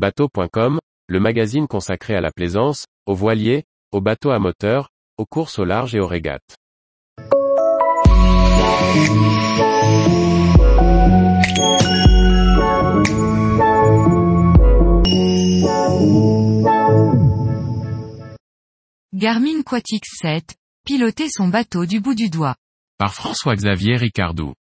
Bateau.com, le magazine consacré à la plaisance, aux voiliers, aux bateaux à moteur, aux courses au large et aux régates. Garmin Quatix 7, piloter son bateau du bout du doigt. Par François-Xavier Ricardou.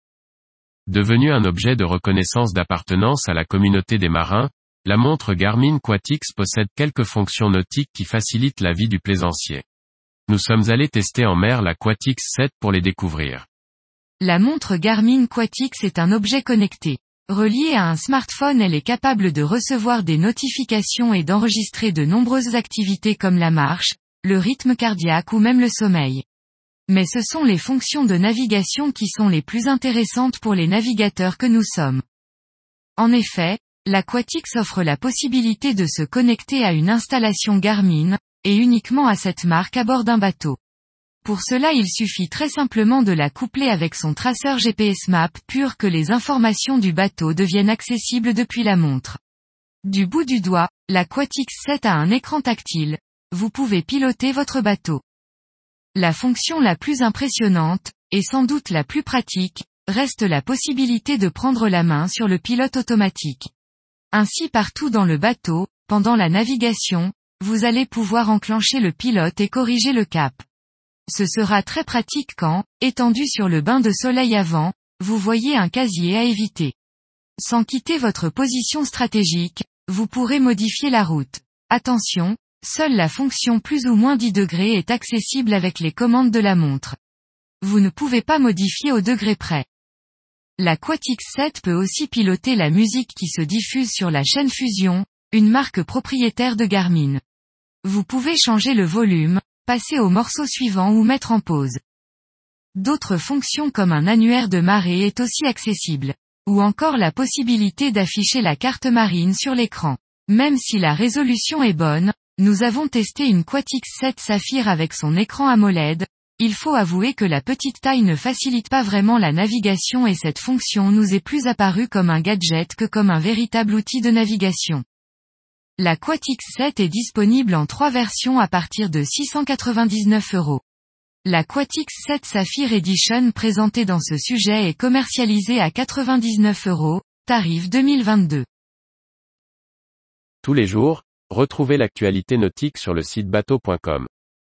Devenu un objet de reconnaissance d'appartenance à la communauté des marins, la montre Garmin Quatix possède quelques fonctions nautiques qui facilitent la vie du plaisancier. Nous sommes allés tester en mer la Quatix 7 pour les découvrir. La montre Garmin Quatix est un objet connecté. Reliée à un smartphone elle est capable de recevoir des notifications et d'enregistrer de nombreuses activités comme la marche, le rythme cardiaque ou même le sommeil. Mais ce sont les fonctions de navigation qui sont les plus intéressantes pour les navigateurs que nous sommes. En effet, l'Aquatix offre la possibilité de se connecter à une installation Garmin, et uniquement à cette marque à bord d'un bateau. Pour cela il suffit très simplement de la coupler avec son traceur GPS Map pur que les informations du bateau deviennent accessibles depuis la montre. Du bout du doigt, l'Aquatix 7 a un écran tactile. Vous pouvez piloter votre bateau. La fonction la plus impressionnante, et sans doute la plus pratique, reste la possibilité de prendre la main sur le pilote automatique. Ainsi partout dans le bateau, pendant la navigation, vous allez pouvoir enclencher le pilote et corriger le cap. Ce sera très pratique quand, étendu sur le bain de soleil avant, vous voyez un casier à éviter. Sans quitter votre position stratégique, vous pourrez modifier la route. Attention, Seule la fonction plus ou moins 10 degrés est accessible avec les commandes de la montre. Vous ne pouvez pas modifier au degré près. La Quatix 7 peut aussi piloter la musique qui se diffuse sur la chaîne Fusion, une marque propriétaire de Garmin. Vous pouvez changer le volume, passer au morceau suivant ou mettre en pause. D'autres fonctions comme un annuaire de marée est aussi accessible. Ou encore la possibilité d'afficher la carte marine sur l'écran. Même si la résolution est bonne, nous avons testé une Quatix 7 Saphir avec son écran AMOLED, il faut avouer que la petite taille ne facilite pas vraiment la navigation et cette fonction nous est plus apparue comme un gadget que comme un véritable outil de navigation. La Quatix 7 est disponible en trois versions à partir de 699 euros. La Quatix 7 Saphir Edition présentée dans ce sujet est commercialisée à 99 euros, tarif 2022. Tous les jours, Retrouvez l'actualité nautique sur le site bateau.com.